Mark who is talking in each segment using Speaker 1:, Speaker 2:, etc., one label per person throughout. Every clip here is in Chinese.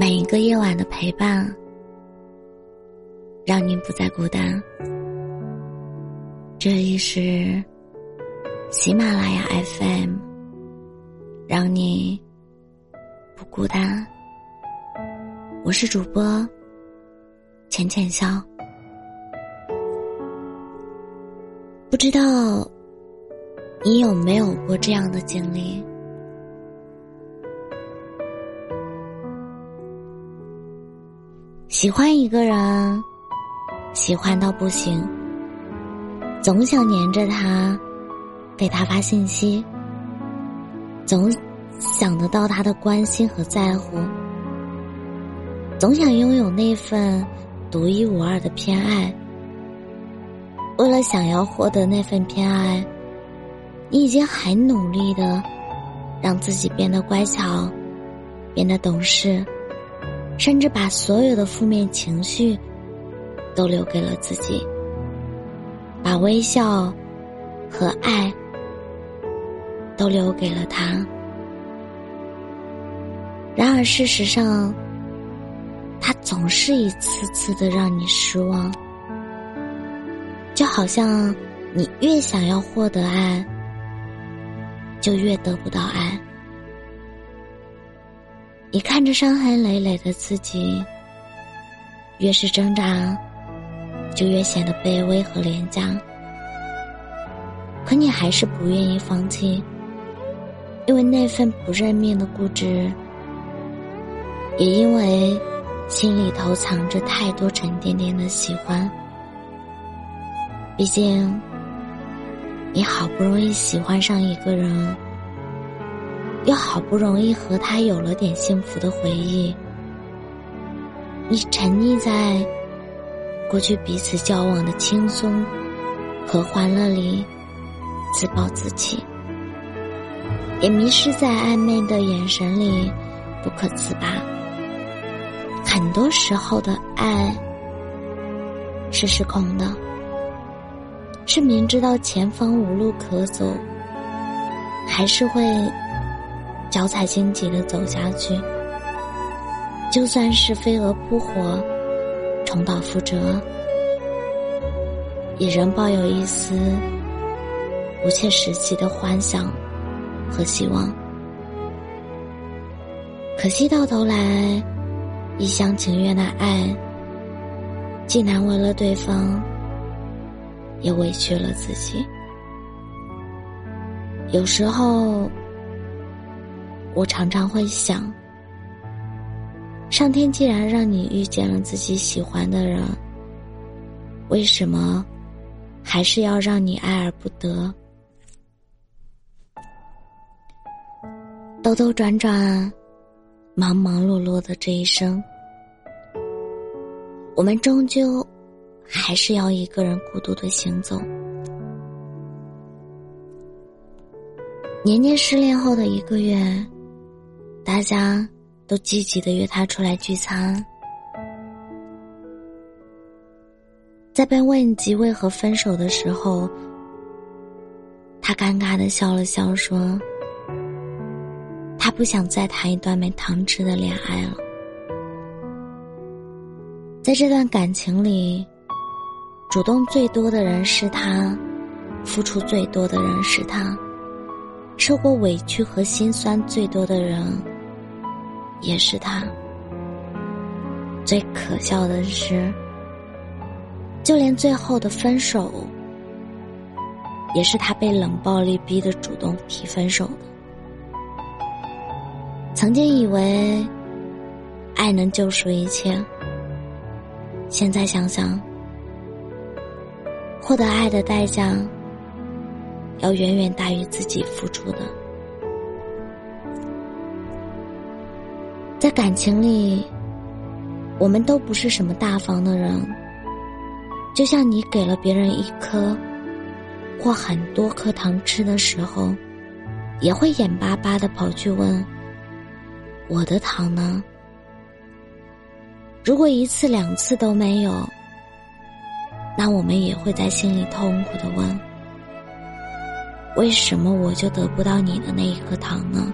Speaker 1: 每一个夜晚的陪伴，让您不再孤单。这里是喜马拉雅 FM，让你不孤单。我是主播浅浅笑，不知道你有没有过这样的经历？喜欢一个人，喜欢到不行，总想黏着他，给他发信息，总想得到他的关心和在乎，总想拥有那份独一无二的偏爱。为了想要获得那份偏爱，你已经很努力的让自己变得乖巧，变得懂事。甚至把所有的负面情绪都留给了自己，把微笑和爱都留给了他。然而，事实上，他总是一次次的让你失望，就好像你越想要获得爱，就越得不到爱。你看着伤痕累累的自己，越是挣扎，就越显得卑微和廉价。可你还是不愿意放弃，因为那份不认命的固执，也因为心里头藏着太多沉甸甸的喜欢。毕竟，你好不容易喜欢上一个人。又好不容易和他有了点幸福的回忆，你沉溺在过去彼此交往的轻松和欢乐里，自暴自弃，也迷失在暧昧的眼神里不可自拔。很多时候的爱是失控的，是明知道前方无路可走，还是会。脚踩荆棘的走下去，就算是飞蛾扑火，重蹈覆辙，也仍抱有一丝不切实际的幻想和希望。可惜到头来，一厢情愿的爱，既难为了对方，也委屈了自己。有时候。我常常会想，上天既然让你遇见了自己喜欢的人，为什么还是要让你爱而不得？兜兜转转，忙忙碌碌的这一生，我们终究还是要一个人孤独的行走。年年失恋后的一个月。大家都积极的约他出来聚餐，在被问及为何分手的时候，他尴尬的笑了笑，说：“他不想再谈一段没糖吃的恋爱了。在这段感情里，主动最多的人是他，付出最多的人是他。”受过委屈和心酸最多的人，也是他。最可笑的是，就连最后的分手，也是他被冷暴力逼的主动提分手的。曾经以为爱能救赎一切，现在想想，获得爱的代价。要远远大于自己付出的，在感情里，我们都不是什么大方的人。就像你给了别人一颗或很多颗糖吃的时候，也会眼巴巴的跑去问：“我的糖呢？”如果一次两次都没有，那我们也会在心里痛苦的问。为什么我就得不到你的那一颗糖呢？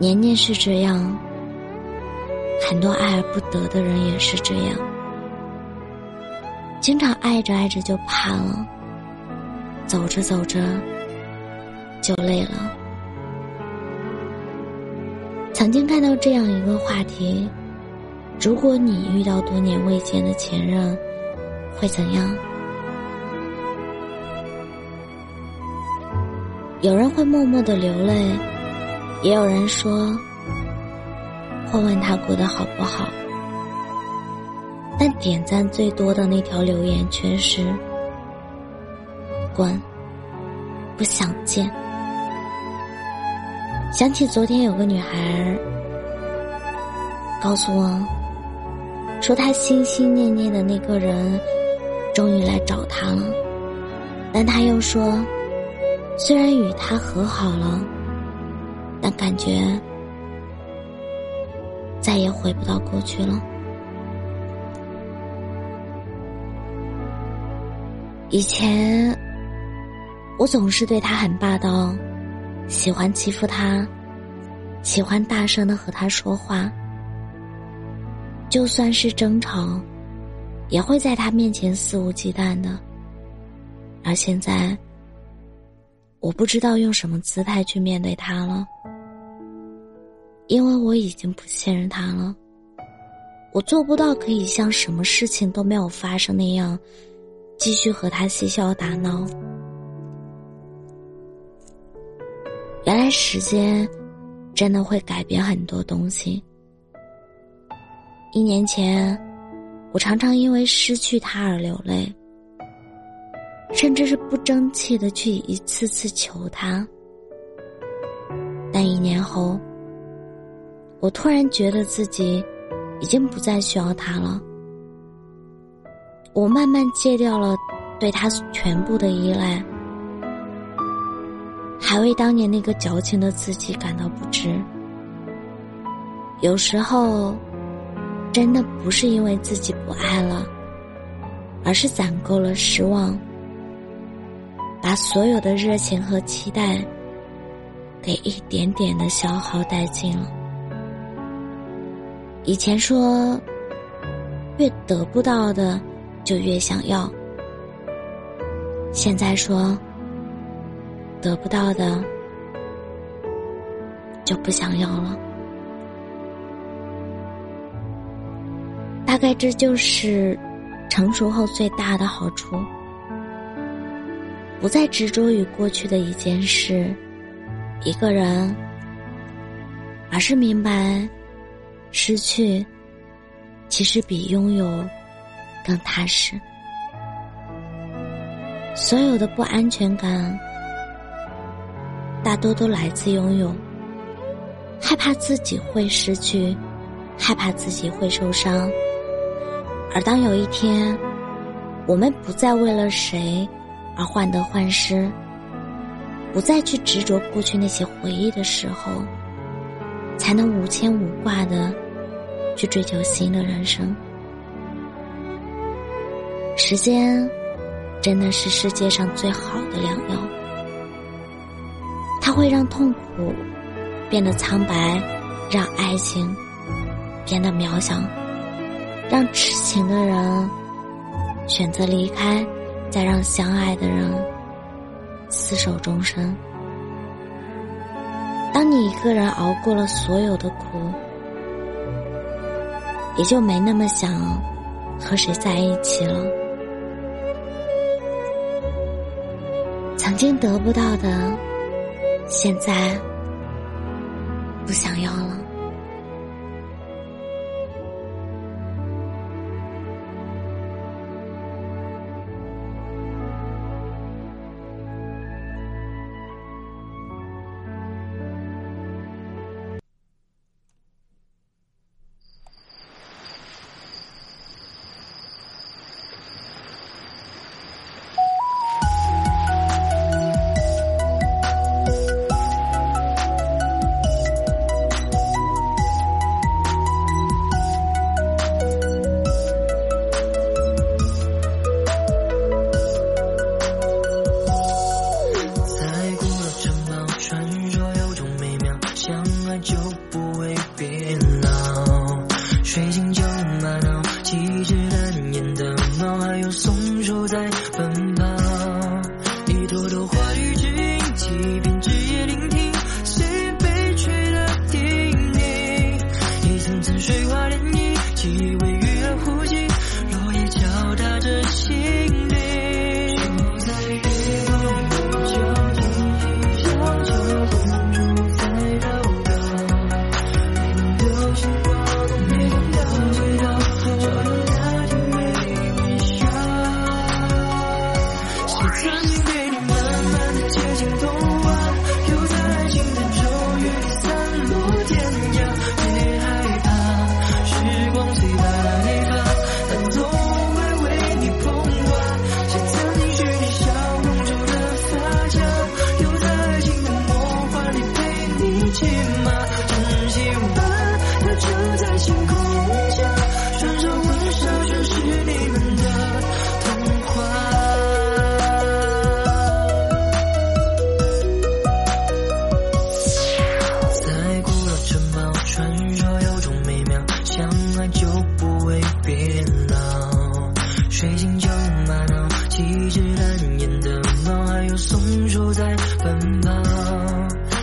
Speaker 1: 年年是这样，很多爱而不得的人也是这样，经常爱着爱着就怕了，走着走着就累了。曾经看到这样一个话题：如果你遇到多年未见的前任，会怎样？有人会默默的流泪，也有人说会问他过得好不好。但点赞最多的那条留言却是“滚，不想见”。想起昨天有个女孩告诉我，说她心心念念的那个人终于来找她了，但她又说。虽然与他和好了，但感觉再也回不到过去了。以前我总是对他很霸道，喜欢欺负他，喜欢大声的和他说话，就算是争吵，也会在他面前肆无忌惮的。而现在。我不知道用什么姿态去面对他了，因为我已经不信任他了。我做不到可以像什么事情都没有发生那样，继续和他嬉笑打闹。原来时间真的会改变很多东西。一年前，我常常因为失去他而流泪。甚至是不争气的去一次次求他，但一年后，我突然觉得自己已经不再需要他了。我慢慢戒掉了对他全部的依赖，还为当年那个矫情的自己感到不值。有时候，真的不是因为自己不爱了，而是攒够了失望。把所有的热情和期待，给一点点的消耗殆尽了。以前说，越得不到的就越想要，现在说，得不到的就不想要了。大概这就是成熟后最大的好处。不再执着于过去的一件事、一个人，而是明白，失去其实比拥有更踏实。所有的不安全感，大多都来自拥有，害怕自己会失去，害怕自己会受伤。而当有一天，我们不再为了谁。而患得患失，不再去执着过去那些回忆的时候，才能无牵无挂的去追求新的人生。时间真的是世界上最好的良药，它会让痛苦变得苍白，让爱情变得渺小，让痴情的人选择离开。再让相爱的人厮守终生。当你一个人熬过了所有的苦，也就没那么想和谁在一起了。曾经得不到的，现在不想要了。
Speaker 2: 朵朵花语在奔跑。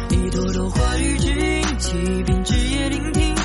Speaker 2: 一朵朵花语，只因起笔，枝叶聆听。